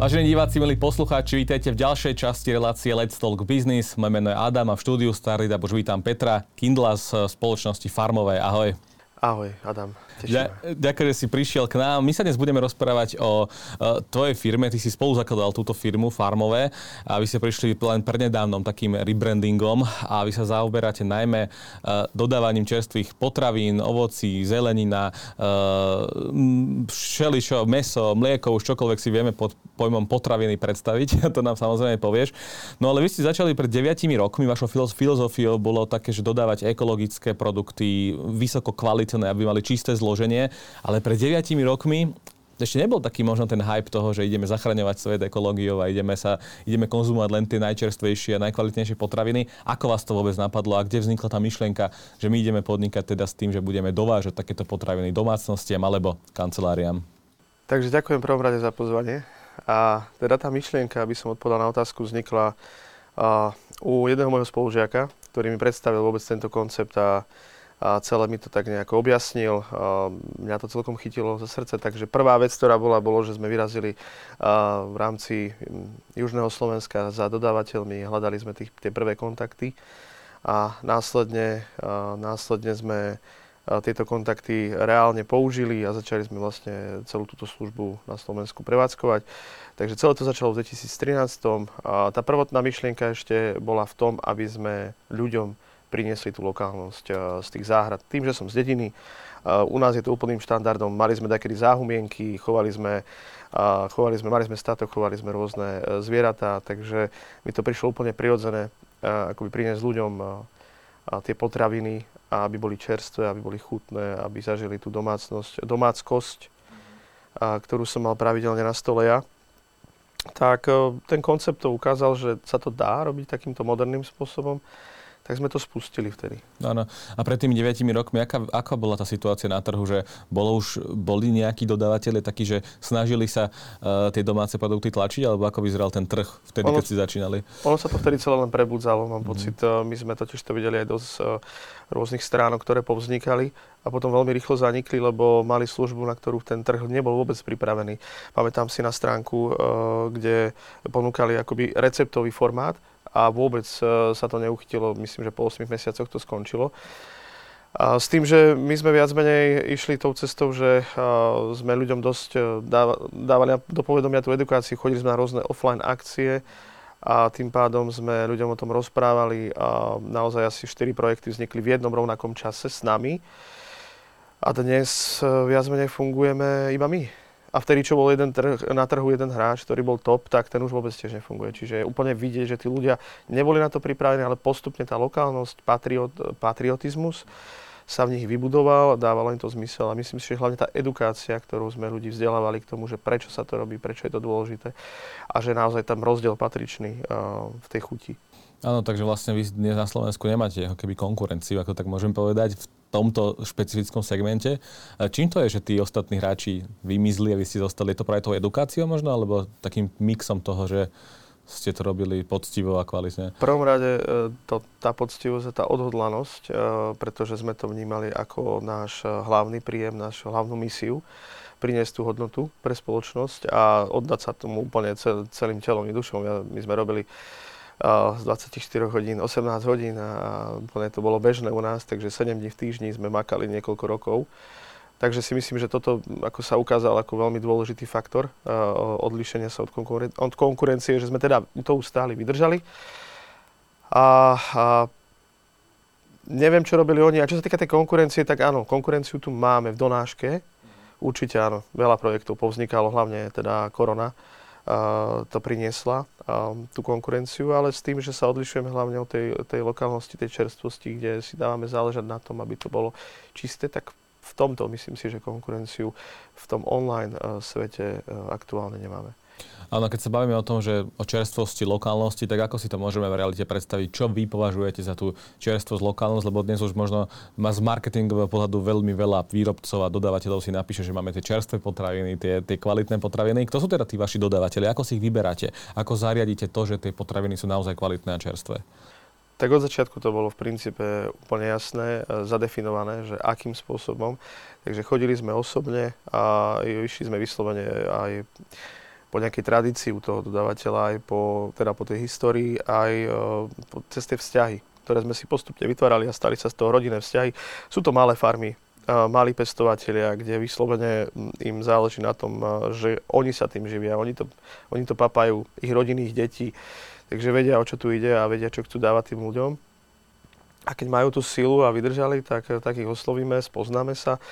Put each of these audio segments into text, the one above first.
Vážení diváci, milí poslucháči, vítajte v ďalšej časti relácie Let's Talk Business. Moje meno je Adam a v štúdiu Starida už vítam Petra Kindla z spoločnosti Farmovej. Ahoj. Ahoj, Adam. Ďakujem, že si prišiel k nám. My sa dnes budeme rozprávať o tvojej firme. Ty si spolu zakladal túto firmu Farmové a vy ste prišli len prednedávnom takým rebrandingom a vy sa zaoberáte najmä uh, dodávaním čerstvých potravín, ovocí, zelenina, uh, všeličo, meso, mlieko, už čokoľvek si vieme pod pojmom potraviny predstaviť. to nám samozrejme povieš. No ale vy ste začali pred 9 rokmi. Vašou filozofiou bolo také, že dodávať ekologické produkty, vysoko kvalitné, aby mali čisté zlo zloženie, ale pred 9 rokmi ešte nebol taký možno ten hype toho, že ideme zachraňovať svet ekológiou a ideme, sa, ideme konzumovať len tie najčerstvejšie a najkvalitnejšie potraviny. Ako vás to vôbec napadlo a kde vznikla tá myšlienka, že my ideme podnikať teda s tým, že budeme dovážať takéto potraviny domácnostiam alebo kanceláriám? Takže ďakujem prvom rade za pozvanie. A teda tá myšlienka, aby som odpovedal na otázku, vznikla uh, u jedného môjho spolužiaka, ktorý mi predstavil vôbec tento koncept a a celé mi to tak nejako objasnil. Mňa to celkom chytilo za srdce, takže prvá vec, ktorá bola, bolo, že sme vyrazili v rámci Južného Slovenska za dodávateľmi, hľadali sme tých, tie prvé kontakty a následne, následne sme tieto kontakty reálne použili a začali sme vlastne celú túto službu na Slovensku prevádzkovať. Takže celé to začalo v 2013. A tá prvotná myšlienka ešte bola v tom, aby sme ľuďom priniesli tú lokálnosť eh, z tých záhrad. Tým, že som z dediny, eh, u nás je to úplným štandardom. Mali sme takedy záhumienky, chovali sme, eh, chovali sme, mali sme statok, chovali sme rôzne zvieratá, takže mi to prišlo úplne prirodzené, akoby priniesť ľuďom tie potraviny, aby boli čerstvé, aby boli chutné, aby zažili tú domácnosť, domáckosť, ktorú som mal pravidelne na stole ja. Tak ten koncept to ukázal, že sa to dá robiť takýmto moderným spôsobom tak sme to spustili vtedy. Áno. A pred tými 9 rokmi, aká, aká bola tá situácia na trhu, že bolo už, boli nejakí dodávateľe takí, že snažili sa uh, tie domáce produkty tlačiť, alebo ako vyzeral ten trh vtedy, ono, keď si začínali? Ono sa to vtedy celé len prebudzalo, mám mm. pocit. Uh, my sme totiž to videli aj dosť uh, rôznych stránok, ktoré povznikali a potom veľmi rýchlo zanikli, lebo mali službu, na ktorú ten trh nebol vôbec pripravený. Pamätám si na stránku, kde ponúkali akoby receptový formát, a vôbec e, sa to neuchytilo. Myslím, že po 8 mesiacoch to skončilo. A s tým, že my sme viac menej išli tou cestou, že sme ľuďom dosť e, dávali do povedomia tú edukáciu, chodili sme na rôzne offline akcie a tým pádom sme ľuďom o tom rozprávali a naozaj asi 4 projekty vznikli v jednom rovnakom čase s nami. A dnes e, viac menej fungujeme iba my. A vtedy, čo bol jeden trh, na trhu jeden hráč, ktorý bol top, tak ten už vôbec tiež nefunguje. Čiže je úplne vidieť, že tí ľudia neboli na to pripravení, ale postupne tá lokálnosť, patriot, patriotizmus sa v nich vybudoval, dávalo im to zmysel a myslím si, že hlavne tá edukácia, ktorú sme ľudí vzdelávali k tomu, že prečo sa to robí, prečo je to dôležité a že naozaj tam rozdiel patričný uh, v tej chuti. Áno, takže vlastne vy dnes na Slovensku nemáte ako keby konkurenciu, ako tak môžem povedať, v tomto špecifickom segmente. Čím to je, že tí ostatní hráči vymizli a vy ste zostali? Je to práve tou edukáciou možno, alebo takým mixom toho, že ste to robili poctivo a kvalitne? V prvom rade e, to, tá poctivosť a tá odhodlanosť, e, pretože sme to vnímali ako náš hlavný príjem, našu hlavnú misiu priniesť tú hodnotu pre spoločnosť a oddať sa tomu úplne celým telom i dušom. My sme robili z 24 hodín 18 hodín a úplne to bolo bežné u nás, takže 7 dní v týždni sme makali niekoľko rokov. Takže si myslím, že toto ako sa ukázal ako veľmi dôležitý faktor uh, odlišenia sa od, konkuren- od konkurencie, že sme teda to ustáli, vydržali. A, a neviem, čo robili oni. A čo sa týka tej konkurencie, tak áno, konkurenciu tu máme v donáške. Určite áno, veľa projektov povznikalo, hlavne teda korona to priniesla tú konkurenciu, ale s tým, že sa odlišujeme hlavne od tej, tej lokálnosti, tej čerstvosti, kde si dávame záležať na tom, aby to bolo čisté, tak v tomto myslím si, že konkurenciu v tom online svete aktuálne nemáme. Áno, keď sa bavíme o tom, že o čerstvosti, lokálnosti, tak ako si to môžeme v realite predstaviť? Čo vy považujete za tú čerstvosť, lokálnosť? Lebo dnes už možno má z marketingového pohľadu veľmi veľa výrobcov a dodávateľov si napíše, že máme tie čerstvé potraviny, tie, tie kvalitné potraviny. Kto sú teda tí vaši dodávateľi? Ako si ich vyberáte? Ako zariadíte to, že tie potraviny sú naozaj kvalitné a čerstvé? Tak od začiatku to bolo v princípe úplne jasné, e, zadefinované, že akým spôsobom. Takže chodili sme osobne a išli sme vyslovene aj po nejakej tradícii u toho dodávateľa, aj po, teda po tej histórii, aj uh, po, cez tie vzťahy, ktoré sme si postupne vytvárali a stali sa z toho rodinné vzťahy. Sú to malé farmy, uh, malí pestovatelia, kde vyslovene im záleží na tom, uh, že oni sa tým živia, oni to, oni to papajú, ich rodinných detí, takže vedia, o čo tu ide a vedia, čo chcú dávať tým ľuďom. A keď majú tú silu a vydržali, tak, tak ich oslovíme, spoznáme sa.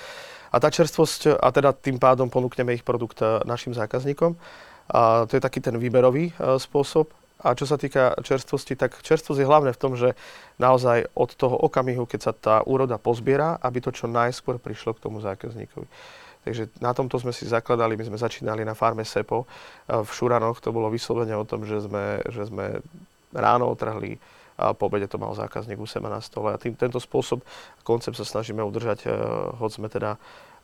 A tá čerstvosť, a teda tým pádom ponúkneme ich produkt našim zákazníkom. A to je taký ten výberový e, spôsob. A čo sa týka čerstvosti, tak čerstvosť je hlavne v tom, že naozaj od toho okamihu, keď sa tá úroda pozbiera, aby to čo najskôr prišlo k tomu zákazníkovi. Takže na tomto sme si zakladali, my sme začínali na farme Sepo e, v Šuranoch, to bolo vyslovene o tom, že sme, že sme ráno otrhli a po obede to mal zákazník u seba na stole. A tým, tento spôsob, koncept sa snažíme udržať, e, hoď sme teda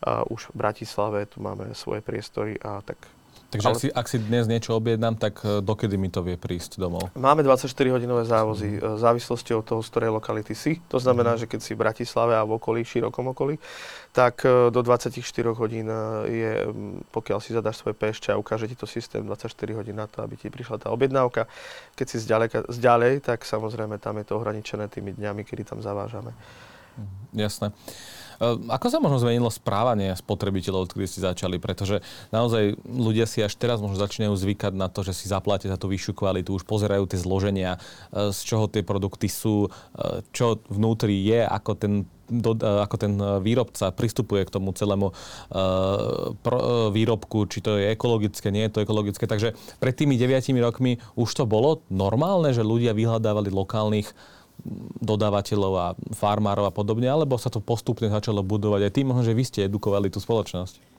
už v Bratislave, tu máme svoje priestory a tak Takže ale... ak, si, ak si dnes niečo objednám, tak e, dokedy mi to vie prísť domov? Máme 24-hodinové závozy mm. v závislosti od toho, z ktorej lokality si. To znamená, mm. že keď si v Bratislave a v okolí, širokom okolí, tak e, do 24 hodín je, pokiaľ si zadáš svoje pešče a ukáže ti to systém 24 hodín na to, aby ti prišla tá objednávka. Keď si zďaleka, zďalej, tak samozrejme tam je to ohraničené tými dňami, kedy tam zavážame. Jasné. Ehm, ako sa možno zmenilo správanie spotrebiteľov, kedy ste začali? Pretože naozaj ľudia si až teraz možno začínajú zvykať na to, že si zaplatia za tú vyššiu kvalitu, už pozerajú tie zloženia, ehm, z čoho tie produkty sú, ehm, čo vnútri je, ako ten do, ako ten výrobca pristupuje k tomu celému uh, výrobku, či to je ekologické, nie je to ekologické. Takže pred tými deviatimi rokmi už to bolo normálne, že ľudia vyhľadávali lokálnych dodávateľov a farmárov a podobne, alebo sa to postupne začalo budovať aj tým, že vy ste edukovali tú spoločnosť?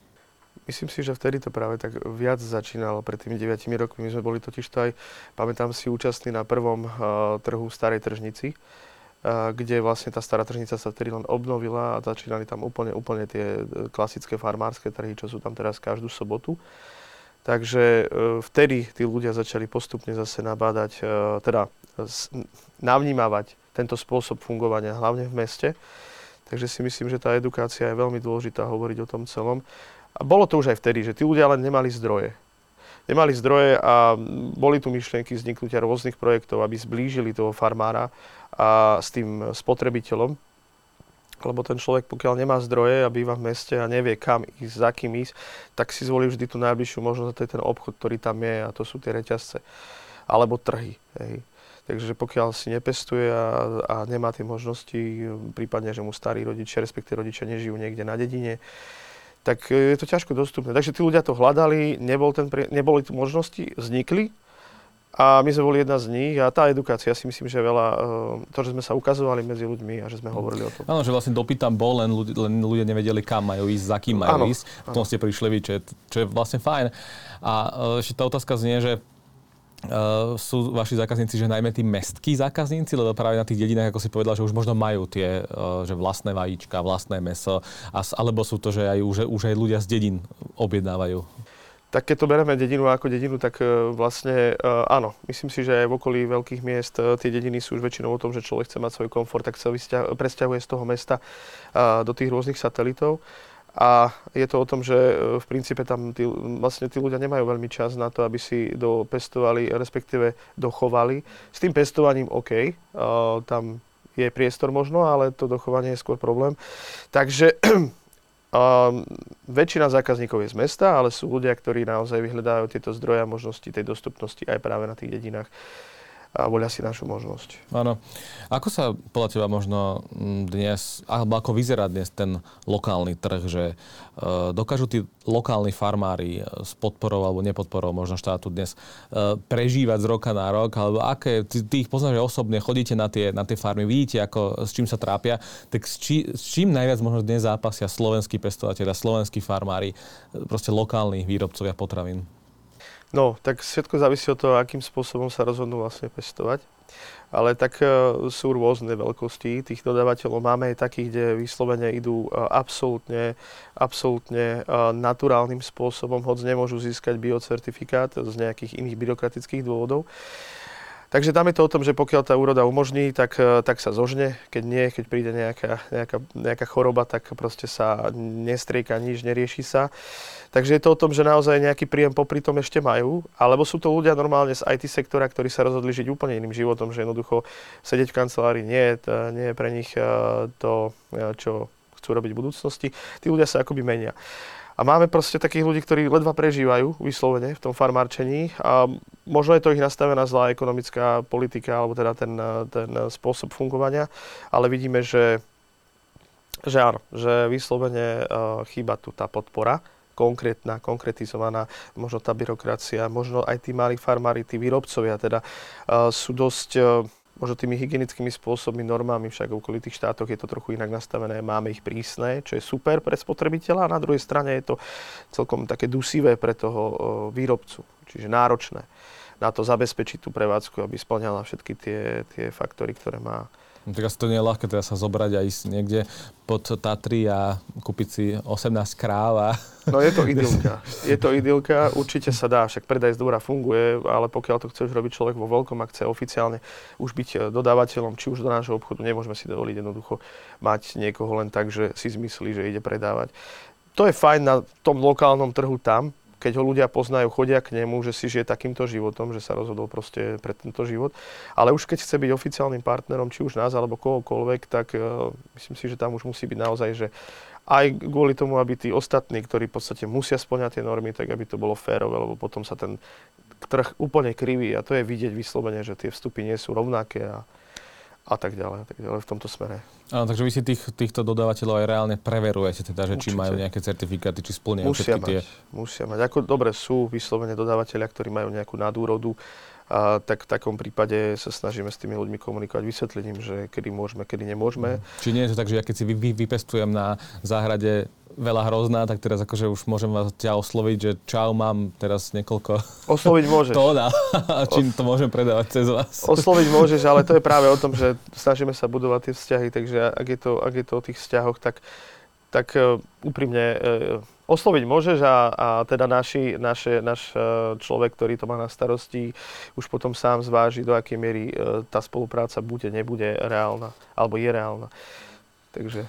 Myslím si, že vtedy to práve tak viac začínalo pred tými 9 rokmi. My sme boli totiž to aj, pamätám si, účastní na prvom uh, trhu Starej tržnici, uh, kde vlastne tá stará tržnica sa vtedy len obnovila a začínali tam úplne, úplne tie e, klasické farmárske trhy, čo sú tam teraz každú sobotu. Takže uh, vtedy tí ľudia začali postupne zase nabádať, uh, teda navnímavať tento spôsob fungovania, hlavne v meste. Takže si myslím, že tá edukácia je veľmi dôležitá hovoriť o tom celom. A bolo to už aj vtedy, že tí ľudia len nemali zdroje. Nemali zdroje a boli tu myšlienky vzniknutia rôznych projektov, aby zblížili toho farmára a s tým spotrebiteľom. Lebo ten človek, pokiaľ nemá zdroje a býva v meste a nevie kam ísť, za kým ísť, tak si zvolí vždy tú najbližšiu možnosť, a to je ten obchod, ktorý tam je a to sú tie reťazce. Alebo trhy. Hej. Takže pokiaľ si nepestuje a, a nemá tie možnosti, prípadne, že mu starí rodičia, respektíve rodičia nežijú niekde na dedine, tak je to ťažko dostupné. Takže tí ľudia to hľadali, nebol ten, neboli tu možnosti, vznikli a my sme boli jedna z nich a tá edukácia si myslím, že veľa, eh, to, že sme sa ukazovali medzi ľuďmi a že sme hovorili o tom. Áno, že vlastne dopyt tam bol, len ľudia, len ľudia nevedeli, kam majú ísť, za kým majú áno, ísť. V tom ste prišli vy, čo je, čo je vlastne fajn. A eh, ešte tá otázka znie, že Uh, sú vaši zákazníci, že najmä tí mestskí zákazníci, lebo práve na tých dedinách, ako si povedal, že už možno majú tie, uh, že vlastné vajíčka, vlastné meso, a, alebo sú to, že aj, už, už aj ľudia z dedín objednávajú? Tak keď to bereme dedinu ako dedinu, tak uh, vlastne uh, áno. Myslím si, že aj v okolí veľkých miest uh, tie dediny sú už väčšinou o tom, že človek chce mať svoj komfort, tak sa presťahuje z toho mesta do tých rôznych satelitov. A je to o tom, že e, v princípe tam tí, vlastne tí ľudia nemajú veľmi čas na to, aby si dopestovali, respektíve dochovali. S tým pestovaním OK, tam je priestor možno, ale to dochovanie je skôr problém. Takže uh, väčšina zákazníkov je z mesta, ale sú ľudia, ktorí naozaj vyhľadávajú tieto zdroje a možnosti tej dostupnosti aj práve na tých dedinách a volia si našu možnosť. Áno. Ako sa podľa teba možno mm, dnes, alebo ako vyzerá dnes ten lokálny trh, že e, dokážu tí lokálni farmári e, s podporou alebo nepodporou možno štátu dnes e, prežívať z roka na rok, alebo aké, ty, ty ich poznáš, osobne chodíte na tie, na tie farmy, vidíte, ako, s čím sa trápia, tak s, či, s čím najviac možno dnes zápasia slovenskí pestovateľia, slovenskí farmári, proste lokálni výrobcovia potravín? No, tak všetko závisí od toho, akým spôsobom sa rozhodnú vlastne pestovať. Ale tak uh, sú rôzne veľkosti tých dodávateľov. Máme aj takých, kde vyslovene idú uh, absolútne, absolútne uh, naturálnym spôsobom, hoď nemôžu získať biocertifikát z nejakých iných byrokratických dôvodov. Takže tam je to o tom, že pokiaľ tá úroda umožní, tak, e, tak sa zožne. Keď nie, keď príde nejaká, nejaká, nejaká choroba, tak proste sa nestrieka nič, nerieši sa. Takže je to o tom, že naozaj nejaký príjem popri tom ešte majú, alebo sú to ľudia normálne z IT sektora, ktorí sa rozhodli žiť úplne iným životom, že jednoducho sedieť v kancelárii nie, to, nie je pre nich e, to, e, čo chcú robiť v budúcnosti. Tí ľudia sa akoby menia. A máme proste takých ľudí, ktorí ledva prežívajú vyslovene v tom farmárčení. A možno je to ich nastavená zlá ekonomická politika alebo teda ten, ten spôsob fungovania, ale vidíme, že, že áno, že vyslovene uh, chýba tu tá podpora konkrétna, konkretizovaná, možno tá byrokracia, možno aj tí malí farmári, tí výrobcovia teda uh, sú dosť uh, možno tými hygienickými spôsobmi, normami, však v okolitých štátoch je to trochu inak nastavené, máme ich prísne, čo je super pre spotrebiteľa a na druhej strane je to celkom také dusivé pre toho výrobcu, čiže náročné na to zabezpečiť tú prevádzku, aby splňala všetky tie, tie faktory, ktoré má No, asi to nie je ľahké teda sa zobrať a ísť niekde pod Tatry a kúpiť si 18 kráv a... No je to idylka. Je to idylka, určite sa dá, však predaj z dvora funguje, ale pokiaľ to chceš robiť človek vo veľkom a chce oficiálne už byť e, dodávateľom, či už do nášho obchodu, nemôžeme si dovoliť jednoducho mať niekoho len tak, že si zmyslí, že ide predávať. To je fajn na tom lokálnom trhu tam, keď ho ľudia poznajú, chodia k nemu, že si žije takýmto životom, že sa rozhodol proste pre tento život. Ale už keď chce byť oficiálnym partnerom, či už nás alebo kohokoľvek, tak uh, myslím si, že tam už musí byť naozaj, že aj kvôli tomu, aby tí ostatní, ktorí v podstate musia splňať tie normy, tak aby to bolo férové, lebo potom sa ten trh úplne kriví a to je vidieť vyslovene, že tie vstupy nie sú rovnaké a, a tak ďalej, a tak ďalej v tomto smere. Áno, takže vy si tých, týchto dodávateľov aj reálne preverujete, teda, že Určite. či majú nejaké certifikáty, či splňajú musia všetky mať, tie... Musia mať. Ako dobre sú vyslovene dodávateľia, ktorí majú nejakú nadúrodu, a tak v takom prípade sa snažíme s tými ľuďmi komunikovať, vysvetliť im, že kedy môžeme, kedy nemôžeme. Či nie je to tak, že ja keď si vy, vy, vypestujem na záhrade veľa hrozná, tak teraz akože už môžem vás ťa osloviť, že čau, mám teraz niekoľko Osloviť môžeš. tóna a čím to môžem predávať cez vás. Osloviť môžeš, ale to je práve o tom, že snažíme sa budovať tie vzťahy, takže ak je to, ak je to o tých vzťahoch, tak, tak uh, úprimne uh, osloviť môžeš a, a teda naši, naše, náš uh, človek, ktorý to má na starosti, už potom sám zváži, do akej miery uh, tá spolupráca bude, nebude reálna, alebo je reálna. Takže...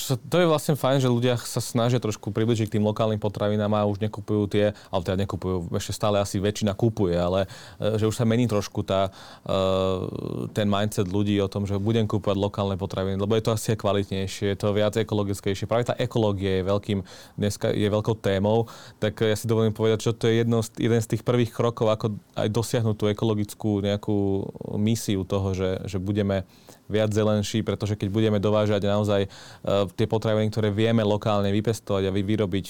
Čo, to je vlastne fajn, že ľudia sa snažia trošku približiť k tým lokálnym potravinám a už nekupujú tie, ale teda nekupujú, ešte stále asi väčšina kupuje, ale uh, že už sa mení trošku tá, uh, ten mindset ľudí o tom, že budem kúpovať lokálne potraviny, lebo je to asi kvalitnejšie, je to viac ekologickejšie. Práve tá ekológia je, veľkým, dneska je veľkou témou, tak ja si dovolím povedať, že to je jedno jeden z tých prvých krokov, ako aj dosiahnuť tú ekologickú nejakú misiu toho, že, že budeme viac zelenší, pretože keď budeme dovážať naozaj uh, tie potraviny, ktoré vieme lokálne vypestovať a vyrobiť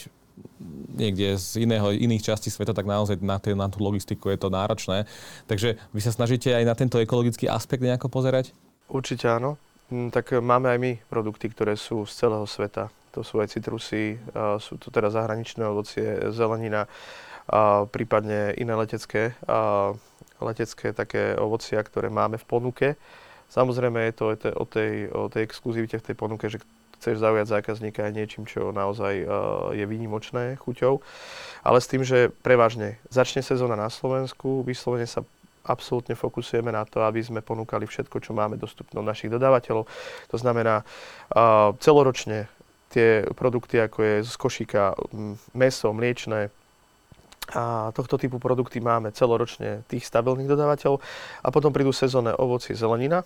niekde z iného, iných častí sveta, tak naozaj na, tý, na tú logistiku je to náročné. Takže vy sa snažíte aj na tento ekologický aspekt nejako pozerať? Určite áno. Mm, tak máme aj my produkty, ktoré sú z celého sveta. To sú aj citrusy, sú to teda zahraničné ovocie, zelenina, a prípadne iné letecké, a letecké také ovocia, ktoré máme v ponuke Samozrejme je to o tej, o tej exkluzivite v tej ponuke, že chceš zaujať zákazníka aj niečím, čo naozaj uh, je výnimočné chuťou. Ale s tým, že prevažne začne sezóna na Slovensku, vyslovene sa absolútne fokusujeme na to, aby sme ponúkali všetko, čo máme dostupné od našich dodávateľov. To znamená uh, celoročne tie produkty, ako je z košíka meso, mliečne, a tohto typu produkty máme celoročne tých stabilných dodávateľov. A potom prídu sezónne ovoci, zelenina.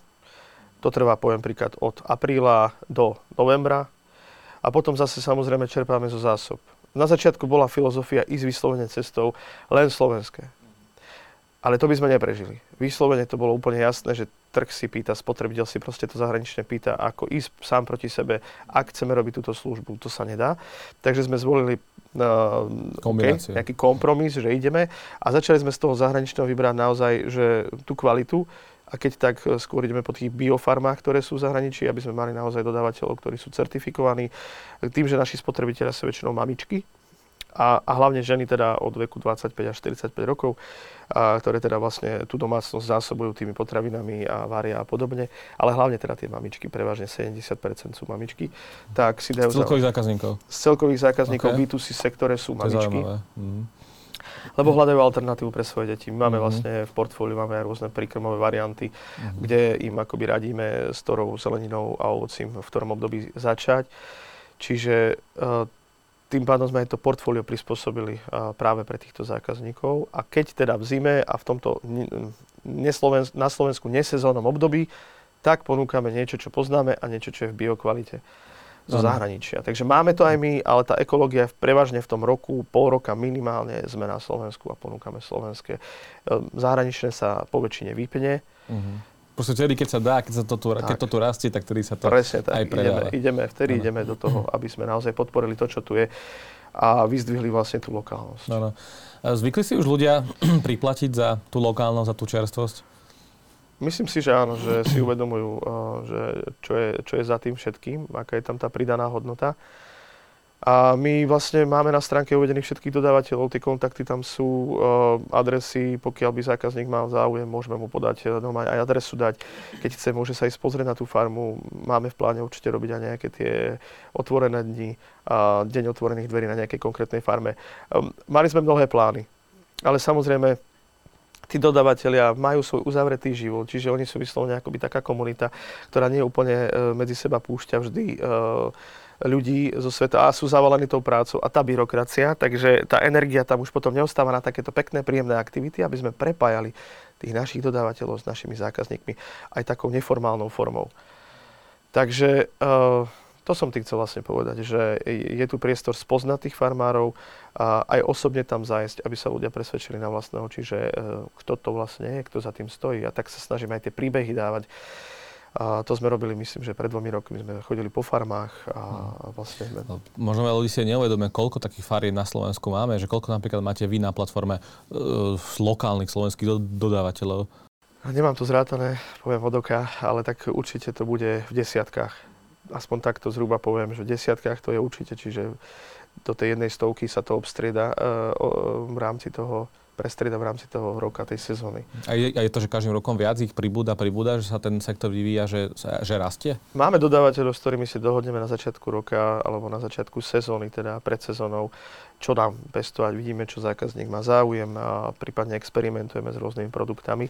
To trvá, poviem príklad, od apríla do novembra. A potom zase samozrejme čerpáme zo zásob. Na začiatku bola filozofia ísť vyslovene cestou len slovenské. Ale to by sme neprežili. Vyslovene to bolo úplne jasné, že trh si pýta, spotrebiteľ si proste to zahranične pýta, ako ísť sám proti sebe, ak chceme robiť túto službu. To sa nedá. Takže sme zvolili uh, okay, nejaký kompromis, že ideme a začali sme z toho zahraničného vybrať naozaj že tú kvalitu a keď tak e, skôr ideme po tých biofarmách, ktoré sú v zahraničí, aby sme mali naozaj dodávateľov, ktorí sú certifikovaní. Tým, že naši spotrebitelia sú väčšinou mamičky, a, a hlavne ženy teda od veku 25 až 45 rokov, a, ktoré teda vlastne tú domácnosť zásobujú tými potravinami a varia a podobne, ale hlavne teda tie mamičky, prevažne 70% sú mamičky, tak si dajú... Z celkových zákazníkov? Z celkových zákazníkov okay. B2C sektore sú mamičky. Mhm. lebo hľadajú alternatívu pre svoje deti. My máme mm-hmm. vlastne v portfóliu máme aj rôzne príkrmové varianty, mm-hmm. kde im akoby radíme s ktorou zeleninou a ovocím v ktorom období začať. Čiže uh, tým pádom sme aj to portfólio prispôsobili práve pre týchto zákazníkov. A keď teda v zime a v tomto na Slovensku nesezónnom období, tak ponúkame niečo, čo poznáme a niečo, čo je v biokvalite zo zahraničia. Takže máme to aj my, ale tá ekológia je prevažne v tom roku, pol roka minimálne sme na Slovensku a ponúkame slovenské. Ehm, zahraničné sa po väčšine vypne. Uh-huh. Proste vtedy, keď sa dá, keď, sa to tu, keď to tu rastie, tak vtedy sa to Presne tak. aj predáva. Ideme, ideme, vtedy ano. ideme do toho, aby sme naozaj podporili to, čo tu je a vyzdvihli vlastne tú lokálnosť. Ano. Zvykli si už ľudia priplatiť za tú lokálnosť, za tú čerstvosť? Myslím si, že áno, že si uvedomujú, eh, že čo, je, čo je za tým všetkým, aká je tam tá pridaná hodnota. A my vlastne máme na stránke uvedených všetkých dodávateľov, tie kontakty tam sú, uh, adresy, pokiaľ by zákazník mal záujem, môžeme mu podať eh, no, aj adresu dať. Keď chce, môže sa ísť pozrieť na tú farmu. Máme v pláne určite robiť aj nejaké tie otvorené dni, deň otvorených dverí na nejakej konkrétnej farme. Um, mali sme mnohé plány, ale samozrejme tí dodavatelia majú svoj uzavretý život, čiže oni sú vyslovene akoby taká komunita, ktorá nie úplne e, medzi seba púšťa vždy e, ľudí zo sveta a sú zavalení tou prácou a tá byrokracia, takže tá energia tam už potom neostáva na takéto pekné, príjemné aktivity, aby sme prepájali tých našich dodávateľov s našimi zákazníkmi aj takou neformálnou formou. Takže uh, to som tým chcel vlastne povedať, že je tu priestor spoznať tých farmárov a aj osobne tam zájsť, aby sa ľudia presvedčili na vlastné oči, že e, kto to vlastne je, kto za tým stojí. A tak sa snažíme aj tie príbehy dávať. A to sme robili, myslím, že pred dvomi rokmi. Sme chodili po farmách a, a vlastne... Sme... No, možno veľa ľudí si neuvedomia, koľko takých farieb na Slovensku máme, že koľko napríklad máte vy na platforme uh, lokálnych slovenských do, dodávateľov. Nemám to zrátané, poviem od oka, ale tak určite to bude v desiatkách. Aspoň takto zhruba poviem, že v desiatkách to je určite, čiže do tej jednej stovky sa to obstrieda uh, v rámci toho prestrieda v rámci toho roka, tej sezóny. A je, a je to, že každým rokom viac ich pribúda, pribúda, že sa ten sektor vyvíja, že, že rastie? Máme dodávateľov, s ktorými si dohodneme na začiatku roka alebo na začiatku sezóny, teda pred sezónou, čo nám pestovať. Vidíme, čo zákazník má záujem a prípadne experimentujeme s rôznymi produktami.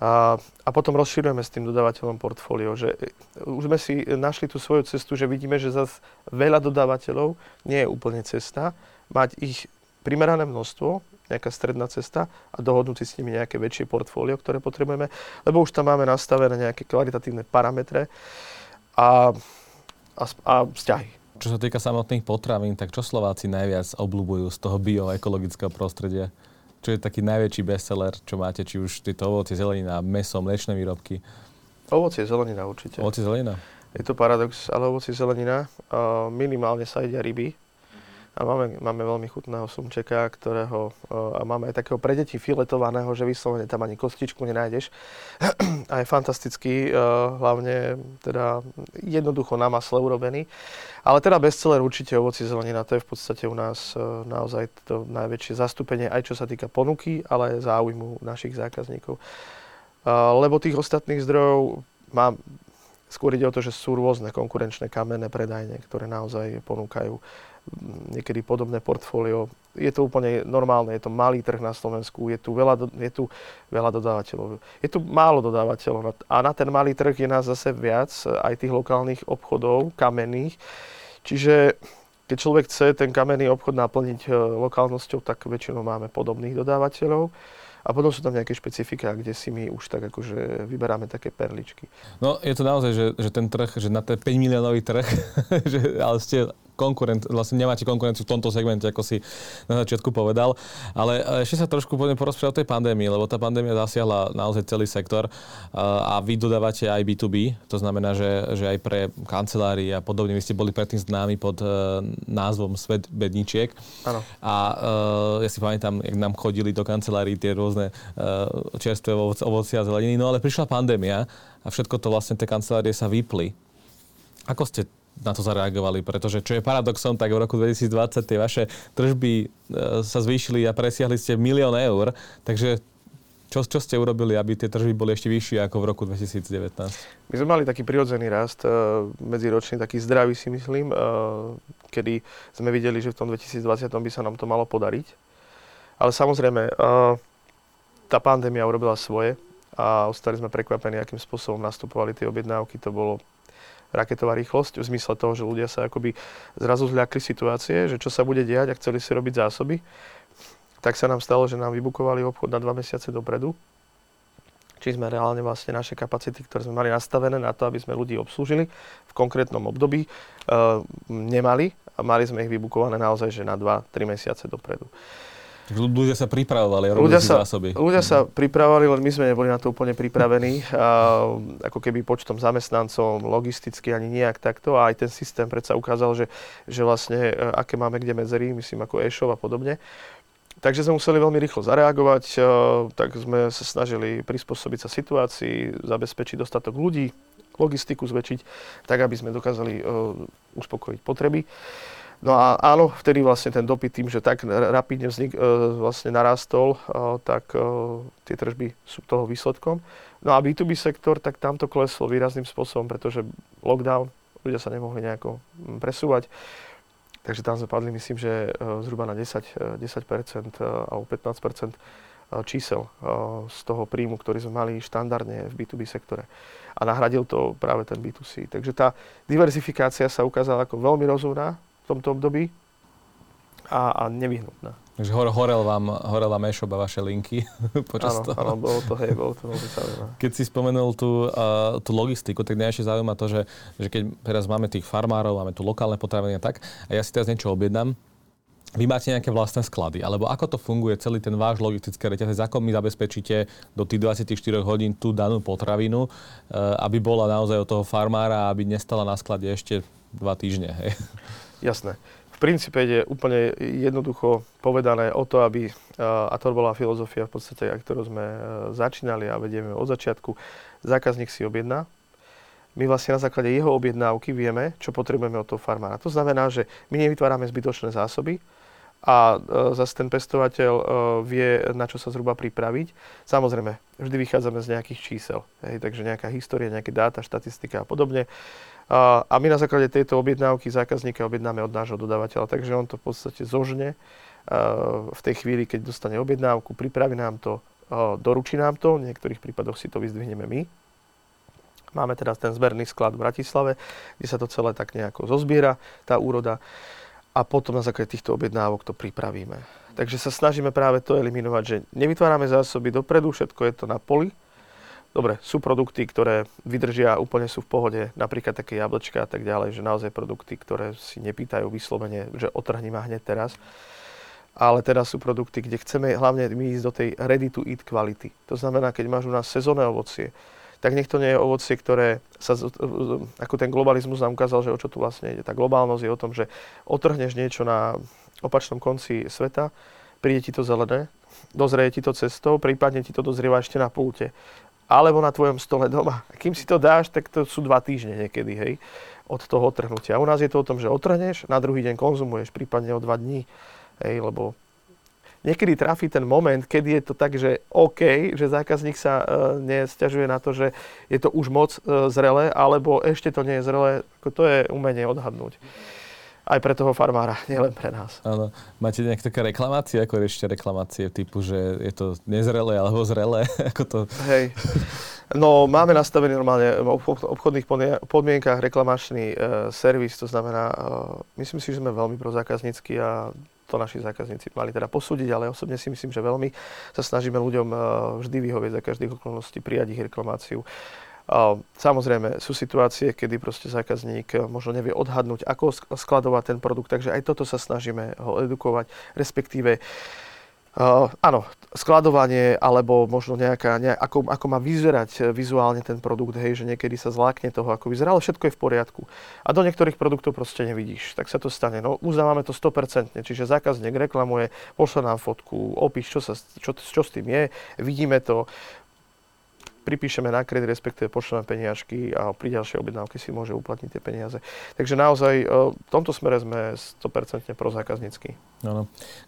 A, a potom rozširujeme s tým dodávateľom portfólio, že e, už sme si našli tú svoju cestu, že vidíme, že zase veľa dodávateľov nie je úplne cesta, mať ich primerané množstvo, nejaká stredná cesta a dohodnúť si s nimi nejaké väčšie portfólio, ktoré potrebujeme, lebo už tam máme nastavené nejaké kvalitatívne parametre a, a, a vzťahy. Čo sa týka samotných potravín, tak čo Slováci najviac obľúbujú z toho bioekologického prostredia? Čo je taký najväčší bestseller, čo máte, či už tieto ovocie, zelenina, meso, mliečne výrobky? Ovocie, zelenina určite. Ovocie, zelenina? Je to paradox, ale ovocie, zelenina. Uh, minimálne sa jedia ryby. A máme, máme veľmi chutného sumčeka, ktorého, uh, a máme aj takého pre deti filetovaného, že vyslovene tam ani kostičku nenájdeš. a je fantastický, uh, hlavne teda jednoducho na masle urobený. Ale teda bestseller určite ovoci zelenina, to je v podstate u nás uh, naozaj to najväčšie zastúpenie, aj čo sa týka ponuky, ale aj záujmu našich zákazníkov. Lebo tých ostatných zdrojov mám, skôr ide o to, že sú rôzne konkurenčné kamenné predajne, ktoré naozaj ponúkajú niekedy podobné portfólio. Je to úplne normálne, je to malý trh na Slovensku, je tu veľa, je tu veľa dodávateľov. Je tu málo dodávateľov a na ten malý trh je nás zase viac, aj tých lokálnych obchodov, kamenných. Čiže keď človek chce ten kamenný obchod naplniť e, lokálnosťou, tak väčšinou máme podobných dodávateľov. A potom sú tam nejaké špecifika, kde si my už tak akože vyberáme také perličky. No je to naozaj, že, že ten trh, že na ten 5 miliónový trh, že, ale ste konkurent, vlastne nemáte konkurenciu v tomto segmente, ako si na začiatku povedal. Ale ešte sa trošku poďme porozprávať o tej pandémii, lebo tá pandémia zasiahla naozaj celý sektor a vy dodávate aj B2B, to znamená, že, že aj pre kancelárii a podobne, vy ste boli predtým známi pod e, názvom Svet bedničiek. Áno. A uh, ja si pamätám, jak nám chodili do kancelárií tie rôzne čerstvé ovoci a zeleniny, no ale prišla pandémia a všetko to vlastne tie kancelárie sa vypli. Ako ste na to zareagovali, pretože čo je paradoxom, tak v roku 2020 tie vaše tržby e, sa zvýšili a presiahli ste milión eur, takže čo, čo ste urobili, aby tie tržby boli ešte vyššie ako v roku 2019? My sme mali taký prirodzený rast, e, medziročný, taký zdravý si myslím, e, kedy sme videli, že v tom 2020 by sa nám to malo podariť. Ale samozrejme, tá pandémia urobila svoje a ostali sme prekvapení, akým spôsobom nastupovali tie objednávky. To bolo raketová rýchlosť v zmysle toho, že ľudia sa akoby zrazu zľakli situácie, že čo sa bude diať a chceli si robiť zásoby. Tak sa nám stalo, že nám vybukovali obchod na dva mesiace dopredu. Či sme reálne vlastne naše kapacity, ktoré sme mali nastavené na to, aby sme ľudí obslúžili v konkrétnom období, e, nemali a mali sme ich vybukované naozaj že na 2-3 mesiace dopredu. Ľudia sa pripravovali a robili ľudia sa, zásoby. Ľudia sa pripravovali, len my sme neboli na to úplne pripravení. A, ako keby počtom zamestnancov, logisticky ani nejak takto. A aj ten systém predsa ukázal, že, že vlastne e, aké máme kde medzery, myslím ako e-shop a podobne. Takže sme museli veľmi rýchlo zareagovať, e, tak sme sa snažili prispôsobiť sa situácii, zabezpečiť dostatok ľudí, logistiku zväčšiť, tak aby sme dokázali uh, uspokojiť potreby. No a áno, vtedy vlastne ten dopyt tým, že tak rapidne vznik, e, vlastne narastol, e, tak e, tie tržby sú toho výsledkom. No a B2B sektor, tak tam to kleslo výrazným spôsobom, pretože lockdown, ľudia sa nemohli nejako presúvať. Takže tam sme padli, myslím, že zhruba na 10, 10% alebo 15% čísel z toho príjmu, ktorý sme mali štandardne v B2B sektore. A nahradil to práve ten B2C. Takže tá diverzifikácia sa ukázala ako veľmi rozumná tomto období a, a nevyhnutná. Takže hor, horel vám, horel vám e-shop a vaše linky počas áno, toho. Áno, bolo to, hej, bolo to veľmi zaujímavé. Keď si spomenul tú, uh, tú logistiku, tak mňa ešte zaujíma to, že, že keď teraz máme tých farmárov, máme tu lokálne potraviny a tak, a ja si teraz niečo objednám, vy máte nejaké vlastné sklady, alebo ako to funguje celý ten váš logistický reťazec, ako mi zabezpečíte do tých 24 hodín tú danú potravinu, aby bola naozaj od toho farmára, aby nestala na sklade ešte dva týždne. Hej? Jasné. V princípe je úplne jednoducho povedané o to, aby, a to bola filozofia v podstate, ktorú sme e, začínali a vedieme od začiatku, zákazník si objedná, my vlastne na základe jeho objednávky vieme, čo potrebujeme od toho farmára. To znamená, že my nevytvárame zbytočné zásoby a e, zase ten pestovateľ e, vie, na čo sa zhruba pripraviť. Samozrejme, vždy vychádzame z nejakých čísel, hej, takže nejaká história, nejaké dáta, štatistika a podobne. A my na základe tejto objednávky zákazníka objednáme od nášho dodávateľa, takže on to v podstate zožne v tej chvíli, keď dostane objednávku, pripraví nám to, doručí nám to, v niektorých prípadoch si to vyzdvihneme my. Máme teraz ten zberný sklad v Bratislave, kde sa to celé tak nejako zozbiera, tá úroda a potom na základe týchto objednávok to pripravíme. Takže sa snažíme práve to eliminovať, že nevytvárame zásoby dopredu, všetko je to na poli, Dobre, sú produkty, ktoré vydržia, úplne sú v pohode, napríklad také jablčka a tak ďalej, že naozaj produkty, ktoré si nepýtajú vyslovene, že otrhni ma hneď teraz. Ale teraz sú produkty, kde chceme hlavne my ísť do tej ready to eat kvality. To znamená, keď máš u nás sezónne ovocie, tak nech to nie je ovocie, ktoré sa, ako ten globalizmus nám ukázal, že o čo tu vlastne ide. Tá globálnosť je o tom, že otrhneš niečo na opačnom konci sveta, príde ti to zelené, dozrie ti to cestou, prípadne ti to dozrieva ešte na pulte alebo na tvojom stole doma. A kým si to dáš, tak to sú dva týždne niekedy, hej, od toho otrhnutia. U nás je to o tom, že otrhneš, na druhý deň konzumuješ, prípadne o dva dní, hej, lebo niekedy trafí ten moment, keď je to tak, že OK, že zákazník sa e, nesťažuje na to, že je to už moc e, zrelé, alebo ešte to nie je zrelé, to je umenie odhadnúť aj pre toho farmára, nielen pre nás. Áno. Máte nejaké také reklamácie, ako ešte reklamácie typu, že je to nezrelé alebo zrelé? ako to... Hej. No, máme nastavený normálne v obchodných podmienkach reklamačný e, servis, to znamená, e, myslím si, že sme veľmi prozákaznícky a to naši zákazníci mali teda posúdiť, ale osobne si myslím, že veľmi sa snažíme ľuďom e, vždy vyhovieť za každých okolností, prijať ich reklamáciu. Samozrejme, sú situácie, kedy proste zákazník eh, možno nevie odhadnúť, ako skladovať ten produkt, takže aj toto sa snažíme ho edukovať, respektíve Uh, áno, skladovanie alebo možno nejaká, nejak, ako, ako má vyzerať eh, vizuálne ten produkt, hej, že niekedy sa zlákne toho, ako vyzerá, ale všetko je v poriadku. A do niektorých produktov proste nevidíš, tak sa to stane. No, uznávame to 100%, čiže zákazník reklamuje, pošle nám fotku, opíš, čo, sa, čo, čo s tým je, vidíme to, pripíšeme na kredit, respektíve pošleme peniažky a pri ďalšej objednávke si môže uplatniť tie peniaze. Takže naozaj e, v tomto smere sme 100% prozákaznícky. No, no.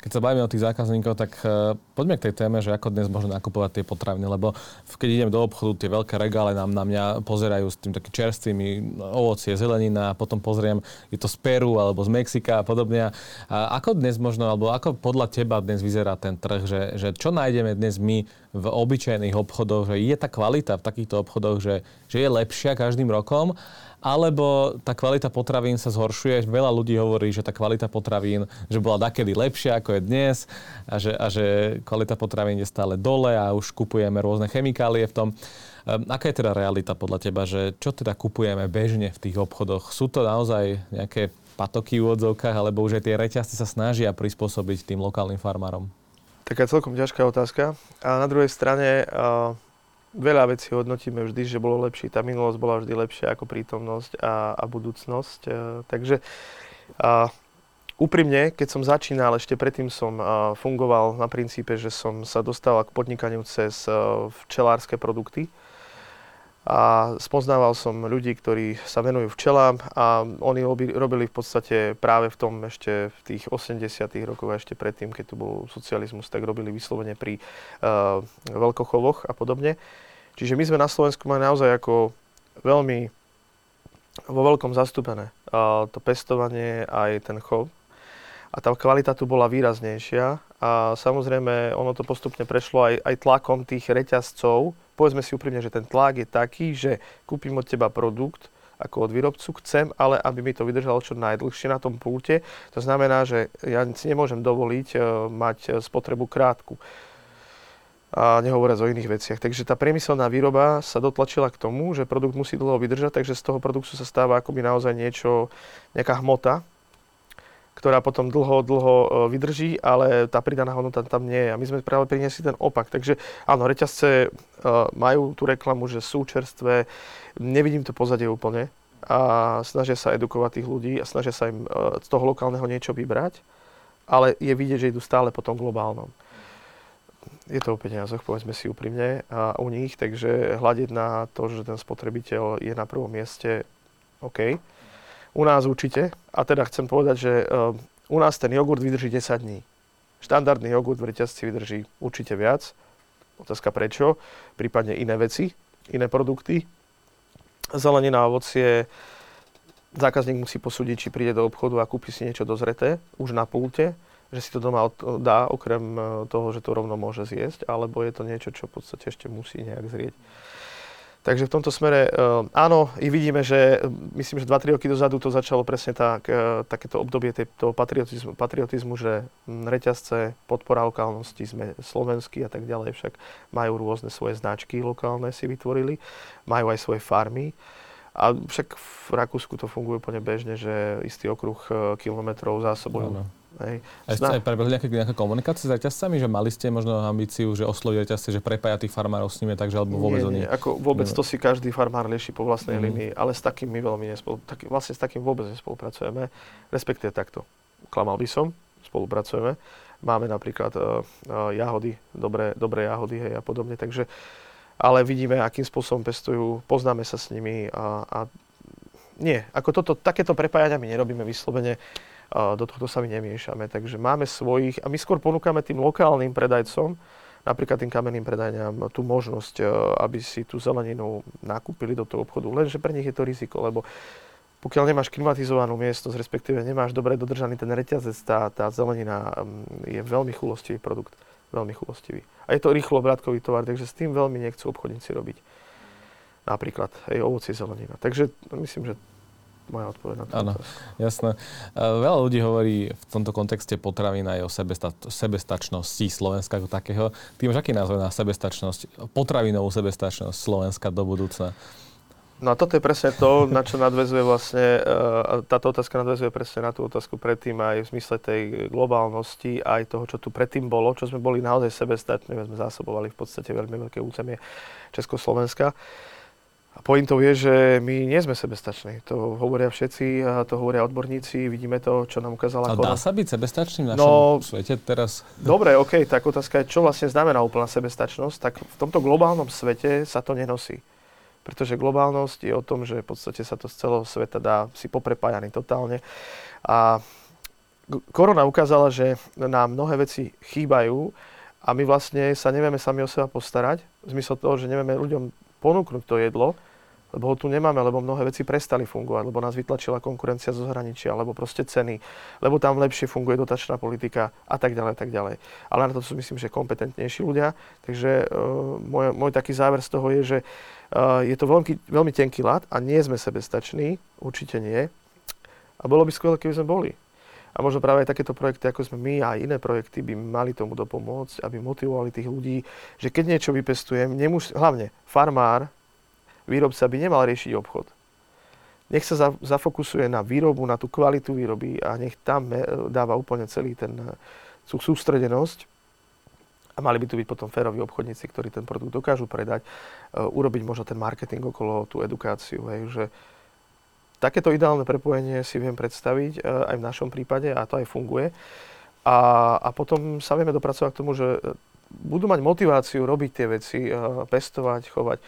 Keď sa bavíme o tých zákazníkov, tak uh, poďme k tej téme, že ako dnes môžeme nakupovať tie potraviny, lebo keď idem do obchodu, tie veľké regále nám na mňa pozerajú s tým takými čerstvými ovocie, zelenina a potom pozriem, je to z Peru alebo z Mexika a podobne. A ako dnes možno, alebo ako podľa teba dnes vyzerá ten trh, že, že čo nájdeme dnes my v obyčajných obchodoch, že je tá kvalita v takýchto obchodoch, že, že je lepšia každým rokom, alebo tá kvalita potravín sa zhoršuje. Veľa ľudí hovorí, že tá kvalita potravín, že bola dakedy lepšia ako je dnes a že, a že kvalita potravín je stále dole a už kupujeme rôzne chemikálie v tom. Ehm, aká je teda realita podľa teba, že čo teda kupujeme bežne v tých obchodoch? Sú to naozaj nejaké patoky v odzovkách, alebo už aj tie reťazce sa snažia prispôsobiť tým lokálnym farmárom? Taká celkom ťažká otázka. A na druhej strane veľa vecí hodnotíme vždy, že bolo lepšie. Tá minulosť bola vždy lepšia ako prítomnosť a, a budúcnosť. A, takže a, úprimne, keď som začínal, ešte predtým som a, fungoval na princípe, že som sa dostal k podnikaniu cez a, včelárske produkty a spoznával som ľudí, ktorí sa venujú včelám a oni robili v podstate práve v tom ešte v tých 80 rokoch a ešte predtým, keď tu bol socializmus, tak robili vyslovene pri uh, veľkochovoch a podobne. Čiže my sme na Slovensku mali naozaj ako veľmi vo veľkom zastúpené to pestovanie aj ten chov. A tá kvalita tu bola výraznejšia a samozrejme ono to postupne prešlo aj, aj tlakom tých reťazcov, povedzme si úprimne, že ten tlak je taký, že kúpim od teba produkt, ako od výrobcu, chcem, ale aby mi to vydržalo čo najdlhšie na tom pulte. To znamená, že ja si nemôžem dovoliť uh, mať spotrebu krátku. A nehovoriac o iných veciach. Takže tá priemyselná výroba sa dotlačila k tomu, že produkt musí dlho vydržať, takže z toho produktu sa stáva akoby naozaj niečo, nejaká hmota, ktorá potom dlho, dlho e, vydrží, ale tá pridaná hodnota tam nie je. A my sme práve priniesli ten opak. Takže áno, reťazce e, majú tú reklamu, že sú čerstvé. Nevidím to pozadie úplne a snažia sa edukovať tých ľudí a snažia sa im e, z toho lokálneho niečo vybrať, ale je vidieť, že idú stále po tom globálnom. Je to o peniazoch, povedzme si úprimne, a u nich, takže hľadiť na to, že ten spotrebiteľ je na prvom mieste, OK. U nás určite. A teda chcem povedať, že uh, u nás ten jogurt vydrží 10 dní. Štandardný jogurt v reťazci vydrží určite viac. Otázka prečo, prípadne iné veci, iné produkty. Zelenina a ovocie, zákazník musí posúdiť, či príde do obchodu a kúpi si niečo dozreté, už na pulte, že si to doma dá, okrem e, toho, že to rovno môže zjesť, alebo je to niečo, čo v podstate ešte musí nejak zrieť. Takže v tomto smere uh, áno, i vidíme, že myslím, že 2-3 roky dozadu to začalo presne tak, takéto obdobie toho patriotizmu, patriotizmu, že reťazce, podpora lokálnosti, sme slovenskí a tak ďalej, však majú rôzne svoje značky lokálne si vytvorili, majú aj svoje farmy. A však v Rakúsku to funguje úplne bežne, že istý okruh uh, kilometrov zásobujú. Hej. A ste aj prebehli nejaká, nejaká komunikácia s reťazcami, že mali ste možno ambíciu, že osloviť reťazce, že prepája tých farmárov s nimi, takže alebo vôbec nie, nie. Ako vôbec to si každý farmár rieši po vlastnej mm. línii, ale s takým my veľmi nespolu, tak, vlastne s takým vôbec nespolupracujeme, respektíve takto. Klamal by som, spolupracujeme. Máme napríklad uh, uh, jahody, dobré, dobré jahody hej, a podobne, takže ale vidíme, akým spôsobom pestujú, poznáme sa s nimi a, a nie, ako toto, takéto prepájania my nerobíme vyslovene do tohto sa my nemiešame. Takže máme svojich a my skôr ponúkame tým lokálnym predajcom, napríklad tým kamenným predajňam, tú možnosť, e, aby si tú zeleninu nakúpili do toho obchodu. Lenže pre nich je to riziko, lebo pokiaľ nemáš klimatizovanú miestnosť, respektíve nemáš dobre dodržaný ten reťazec, tá, tá zelenina je veľmi chulostivý produkt. Veľmi chulostivý. A je to rýchlo obrátkový tovar, takže s tým veľmi nechcú obchodníci robiť. Napríklad, aj ovoci, zelenina. Takže myslím, že moja odpoveď na to. Áno, jasné. Veľa ľudí hovorí v tomto kontexte potravín aj o sebesta- sebestačnosti Slovenska ako takého. Ty máš aký názor na sebestačnosť, potravinovú sebestačnosť Slovenska do budúcna? No a toto je presne to, na čo nadvezuje vlastne, uh, táto otázka nadvezuje presne na tú otázku predtým aj v zmysle tej globálnosti, aj toho, čo tu predtým bolo, čo sme boli naozaj sebestační, sme zásobovali v podstate veľmi veľké územie Československa. A pointou je, že my nie sme sebestační. To hovoria všetci, a to hovoria odborníci, vidíme to, čo nám ukázala A dá sa byť sebestačným v našom No, svete teraz? Dobre, OK, tak otázka je, čo vlastne znamená úplná sebestačnosť. Tak v tomto globálnom svete sa to nenosí. Pretože globálnosť je o tom, že v podstate sa to z celého sveta dá si poprepájany totálne. A korona ukázala, že nám mnohé veci chýbajú a my vlastne sa nevieme sami o seba postarať. V zmysle toho, že nevieme ľuďom ponúknuť to jedlo, lebo ho tu nemáme, lebo mnohé veci prestali fungovať, lebo nás vytlačila konkurencia zo zahraničia, alebo proste ceny, lebo tam lepšie funguje dotačná politika a tak ďalej, tak ďalej. Ale na to sú myslím, že kompetentnejší ľudia. Takže uh, môj, môj taký záver z toho je, že uh, je to veľmi, veľmi tenký lat a nie sme sebestační, určite nie. A bolo by skvelé, keby sme boli. A možno práve aj takéto projekty, ako sme my a iné projekty, by mali tomu dopomôcť, aby motivovali tých ľudí, že keď niečo vypestujem, nemus- hlavne farmár, výrobca by nemal riešiť obchod. Nech sa za- zafokusuje na výrobu, na tú kvalitu výroby a nech tam me- dáva úplne celý ten eh, tú sústredenosť. A mali by tu byť potom féroví obchodníci, ktorí ten produkt dokážu predať, uh, urobiť možno ten marketing okolo, tú edukáciu, hej, že takéto ideálne prepojenie si viem predstaviť uh, aj v našom prípade a to aj funguje. A, a potom sa vieme dopracovať k tomu, že eh, budú mať motiváciu robiť tie veci, uh, pestovať, chovať.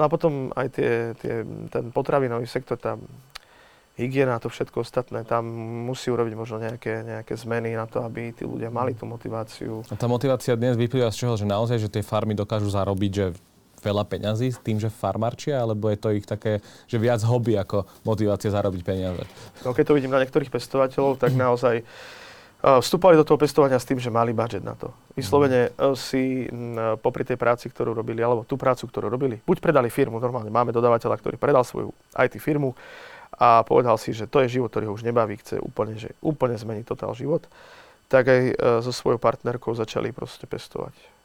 No a potom aj tie, tie, ten potravinový sektor, tá hygiena a to všetko ostatné, tam musí urobiť možno nejaké, nejaké zmeny na to, aby tí ľudia mali tú motiváciu. A tá motivácia dnes vyplýva z čoho? Že naozaj, že tie farmy dokážu zarobiť, že veľa peňazí s tým, že farmarčia, alebo je to ich také, že viac hobby ako motivácia zarobiť peniaze? No keď to vidím na niektorých pestovateľov, tak naozaj uh, vstúpali do toho pestovania s tým, že mali budget na to. Vyslovene uh, si popri tej práci, ktorú robili, alebo tú prácu, ktorú robili, buď predali firmu, normálne máme dodávateľa, ktorý predal svoju IT firmu a povedal si, že to je život, ktorý ho už nebaví, chce úplne, že úplne zmeniť totál život, tak aj uh, so svojou partnerkou začali proste pestovať.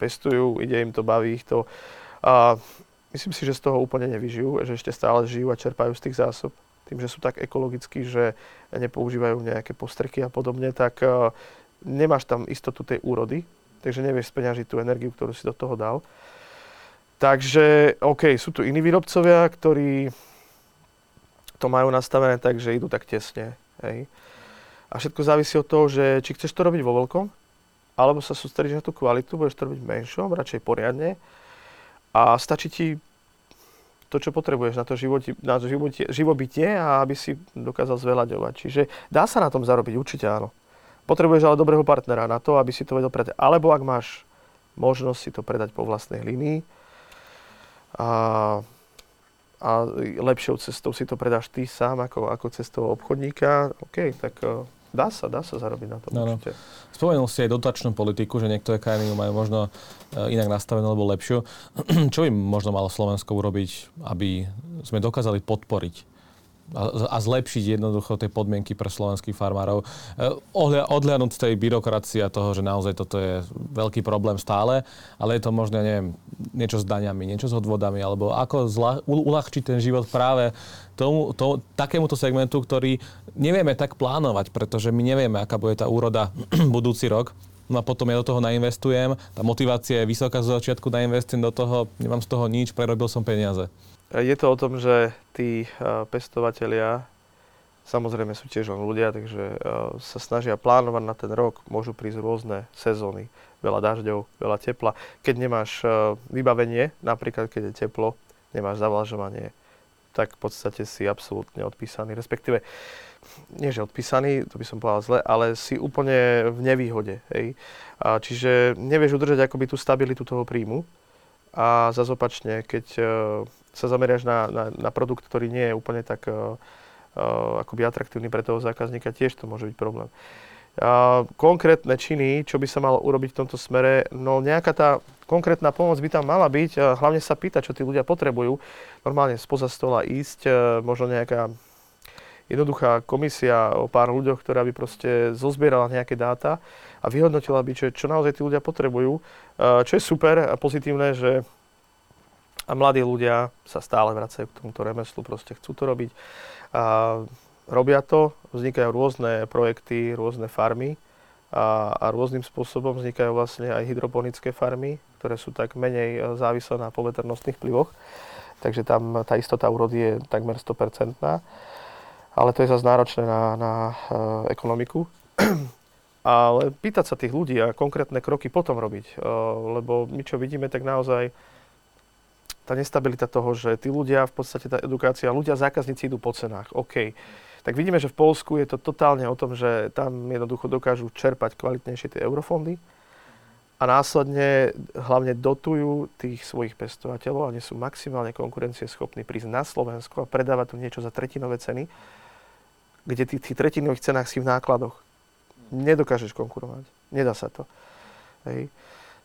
Pestujú, ide im to, baví ich to. A myslím si, že z toho úplne nevyžijú, že ešte stále žijú a čerpajú z tých zásob. Tým, že sú tak ekologickí, že nepoužívajú nejaké postreky a podobne, tak uh, nemáš tam istotu tej úrody, takže nevieš speňažiť tú energiu, ktorú si do toho dal. Takže, OK, sú tu iní výrobcovia, ktorí to majú nastavené tak, že idú tak tesne. Hej. A všetko závisí od toho, že či chceš to robiť vo veľkom, alebo sa sústredíš na tú kvalitu, budeš to robiť menšom, radšej poriadne. A stačí ti to, čo potrebuješ na to životi, na životi, živobytie a aby si dokázal zveľaďovať. Čiže dá sa na tom zarobiť, určite áno. Potrebuješ ale dobrého partnera na to, aby si to vedel predať. Alebo ak máš možnosť si to predať po vlastnej línii a, a lepšou cestou si to predáš ty sám ako, ako cestou obchodníka, OK, tak uh, dá sa, dá sa zarobiť na tom No, no. určite. Spomenul si aj dotačnú politiku, že niektoré krajiny ju majú možno e, inak nastavenú alebo lepšiu. Čo by možno malo Slovensko urobiť, aby sme dokázali podporiť a, a zlepšiť jednoducho tie podmienky pre slovenských farmárov. E, Ohľa, odhľadnúť tej byrokracie a toho, že naozaj toto je veľký problém stále, ale je to možno, neviem, niečo s daňami, niečo s odvodami, alebo ako zla, u- uľahčiť ten život práve tomu, to, takémuto segmentu, ktorý nevieme tak plánovať, pretože my nevieme, aká bude tá úroda budúci rok. No a potom ja do toho nainvestujem, tá motivácia je vysoká z začiatku, nainvestujem do toho, nemám z toho nič, prerobil som peniaze. Je to o tom, že tí uh, pestovatelia, samozrejme sú tiež len ľudia, takže uh, sa snažia plánovať na ten rok. Môžu prísť rôzne sezóny, veľa dažďov, veľa tepla. Keď nemáš uh, vybavenie, napríklad keď je teplo, nemáš zavlažovanie, tak v podstate si absolútne odpísaný. Respektíve, nie že odpísaný, to by som povedal zle, ale si úplne v nevýhode. Hej. A čiže nevieš udržať akoby tú stabilitu toho príjmu. A zase keď uh, sa zameriaš na, na, na produkt, ktorý nie je úplne tak uh, akoby atraktívny pre toho zákazníka, tiež to môže byť problém. Uh, konkrétne činy, čo by sa malo urobiť v tomto smere, no nejaká tá konkrétna pomoc by tam mala byť, hlavne sa pýtať, čo tí ľudia potrebujú. Normálne spoza stola ísť, možno nejaká jednoduchá komisia o pár ľuďoch, ktorá by proste zozbierala nejaké dáta a vyhodnotila by, čo, čo naozaj tí ľudia potrebujú. Uh, čo je super a pozitívne, že a mladí ľudia sa stále vracajú k tomuto remeslu, proste chcú to robiť. A robia to, vznikajú rôzne projekty, rôzne farmy a, a rôznym spôsobom vznikajú vlastne aj hydroponické farmy, ktoré sú tak menej závislé na poveternostných vplyvoch. takže tam tá istota úrody je takmer 100%. Ale to je zase náročné na, na uh, ekonomiku. ale pýtať sa tých ľudí a konkrétne kroky potom robiť. Uh, lebo my čo vidíme, tak naozaj tá nestabilita toho, že tí ľudia, v podstate tá edukácia, ľudia, zákazníci idú po cenách. OK. Tak vidíme, že v Polsku je to totálne o tom, že tam jednoducho dokážu čerpať kvalitnejšie tie eurofondy a následne hlavne dotujú tých svojich pestovateľov a nie sú maximálne konkurencieschopní prísť na Slovensko a predávať tu niečo za tretinové ceny, kde tých, tých tretinových cenách si v nákladoch nedokážeš konkurovať. Nedá sa to. Hej.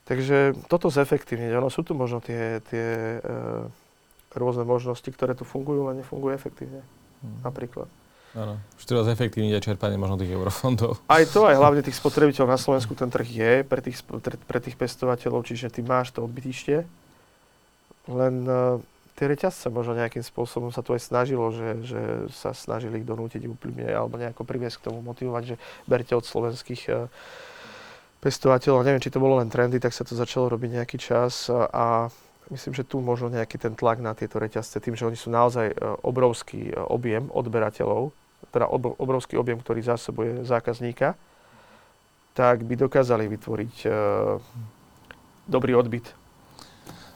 Takže toto zefektívne. Ono sú tu možno tie, tie e, rôzne možnosti, ktoré tu fungujú, ale nefungujú efektívne. Hmm. Napríklad. Áno, už teraz efektívne čerpanie možno tých eurofondov. Aj to, aj hlavne tých spotrebiteľov na Slovensku ten trh je pre tých, pre, pre tých pestovateľov, čiže ty máš to odbytište. Len uh, tie reťazce možno nejakým spôsobom sa to aj snažilo, že, že sa snažili ich donútiť úplne alebo nejako priviesť k tomu motivovať, že berte od slovenských uh, pestovateľov. Neviem, či to bolo len trendy, tak sa to začalo robiť nejaký čas a, myslím, že tu možno nejaký ten tlak na tieto reťazce, tým, že oni sú naozaj e, obrovský objem odberateľov, teda obrovský objem, ktorý zásobuje zákazníka, tak by dokázali vytvoriť dobrý odbyt.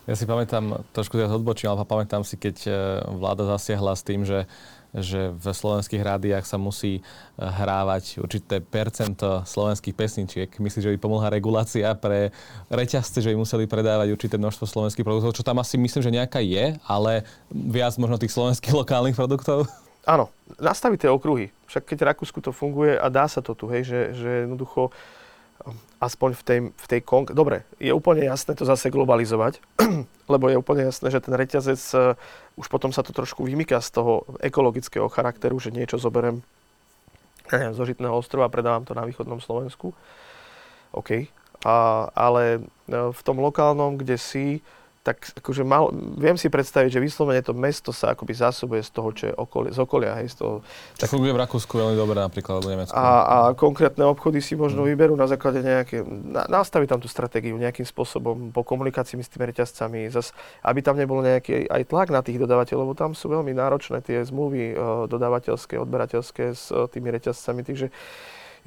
Ja si pamätám, trošku teraz odbočím, ale pamätám si, keď e, vláda zasiahla s tým, že že v slovenských rádiách sa musí e, hrávať určité percento slovenských pesničiek. Myslíš, že by pomohla regulácia pre reťazce, že by museli predávať určité množstvo slovenských produktov, čo tam asi myslím, že nejaká je, ale viac možno tých slovenských lokálnych produktov? Áno, nastaviť tie okruhy. Však keď v Rakúsku to funguje a dá sa to tu, hej, že, že jednoducho aspoň v tej, v tej konk- Dobre, je úplne jasné to zase globalizovať, lebo je úplne jasné, že ten reťazec, uh, už potom sa to trošku vymýka z toho ekologického charakteru, že niečo zoberiem neviem, zo Žitného ostrova a predávam to na východnom Slovensku. OK. A, ale uh, v tom lokálnom, kde si, tak akože mal, viem si predstaviť, že vyslovene to mesto sa akoby zásobuje z toho, čo je okolie, z okolia. Hej, z toho, tak, funguje v Rakúsku veľmi dobre napríklad, alebo Nemecku. A, a konkrétne obchody si možno hmm. vyberú na základe nejaké, na, nastaviť tam tú stratégiu nejakým spôsobom po komunikácii s tými reťazcami, zas, aby tam nebolo nejaký aj tlak na tých dodávateľov, lebo tam sú veľmi náročné tie zmluvy uh, dodávateľské, odberateľské s uh, tými reťazcami, takže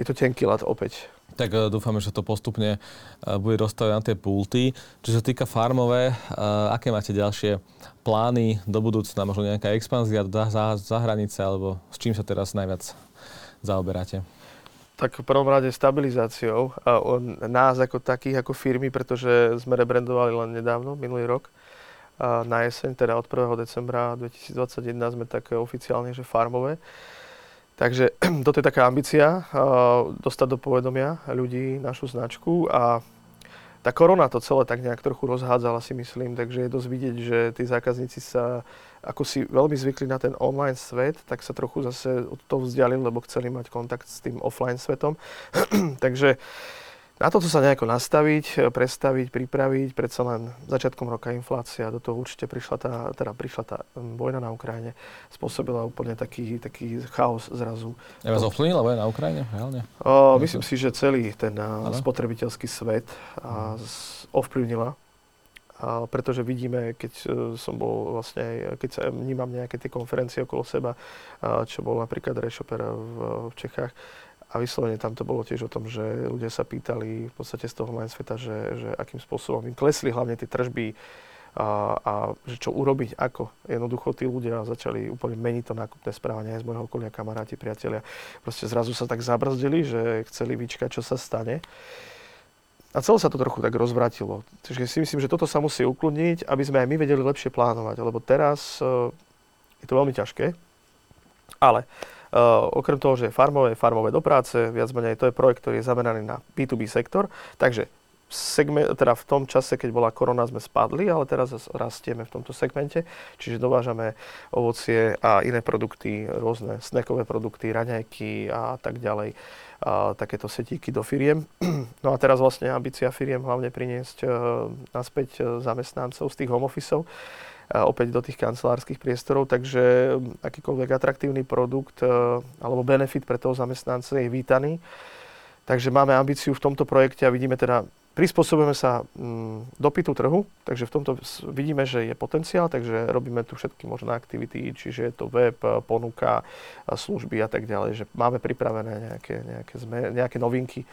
je to tenký lat opäť. Tak uh, dúfame, že to postupne uh, bude dostavené na tie pulty. Čo sa týka farmové, uh, aké máte ďalšie plány do budúcna? Možno nejaká expanzia za, za hranice, alebo s čím sa teraz najviac zaoberáte? Tak v prvom rade stabilizáciou nás ako takých, ako firmy, pretože sme rebrandovali len nedávno, minulý rok, na jeseň, teda od 1. decembra 2021 sme také oficiálne, že farmové. Takže toto je taká ambícia, dostať do povedomia ľudí našu značku a tá korona to celé tak nejak trochu rozhádzala si myslím, takže je dosť vidieť, že tí zákazníci sa ako si veľmi zvykli na ten online svet, tak sa trochu zase od toho vzdialili, lebo chceli mať kontakt s tým offline svetom. takže na toto sa nejako nastaviť, prestaviť, pripraviť. Predsa len začiatkom roka inflácia, do toho určite prišla tá, teda prišla tá vojna na Ukrajine, spôsobila úplne taký, taký chaos zrazu. Ja vás ovplyvnila vojna na Ukrajine? Reálne? O, myslím si, že celý ten Ale? spotrebiteľský svet a, z, ovplyvnila a pretože vidíme, keď e, som bol vlastne, keď sa vnímam nejaké tie konferencie okolo seba, čo bol napríklad Reshopper v, v Čechách, a vyslovene tam to bolo tiež o tom, že ľudia sa pýtali v podstate z toho online sveta, že, že akým spôsobom im klesli hlavne tie tržby a, a že čo urobiť, ako. Jednoducho tí ľudia začali úplne meniť to nákupné správanie aj z môjho okolia, kamaráti, priatelia. Proste zrazu sa tak zabrzdili, že chceli vyčkať, čo sa stane. A celé sa to trochu tak rozvratilo. Takže si myslím, že toto sa musí ukludniť, aby sme aj my vedeli lepšie plánovať, lebo teraz uh, je to veľmi ťažké. Ale okrem toho, že je farmové, farmové do práce, viac menej to je projekt, ktorý je zameraný na B2B sektor. Takže segment, teda v tom čase, keď bola korona, sme spadli, ale teraz rastieme v tomto segmente, čiže dovážame ovocie a iné produkty, rôzne snackové produkty, raňajky a tak ďalej, a takéto setíky do firiem. No a teraz vlastne ambícia firiem hlavne priniesť uh, naspäť uh, zamestnancov z tých home officeov opäť do tých kancelárskych priestorov, takže akýkoľvek atraktívny produkt e, alebo benefit pre toho zamestnanca je vítaný. Takže máme ambíciu v tomto projekte a vidíme teda prispôsobujeme sa mm, dopytu trhu, takže v tomto vidíme, že je potenciál, takže robíme tu všetky možné aktivity, čiže je to web, ponuka, služby a tak ďalej, že máme pripravené nejaké, nejaké, zme, nejaké novinky,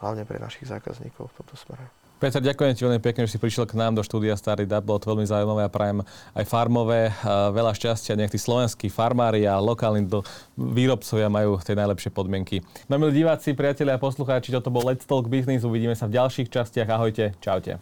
hlavne pre našich zákazníkov v tomto smere. Peter, ďakujem ti veľmi pekne, že si prišiel k nám do štúdia Starý Dub. Bolo to veľmi zaujímavé a prajem aj farmové. Veľa šťastia, nech tí slovenskí farmári a lokálni výrobcovia majú tie najlepšie podmienky. No milí diváci, priatelia a poslucháči, toto bol Let's Talk Business. Uvidíme sa v ďalších častiach. Ahojte, čaute.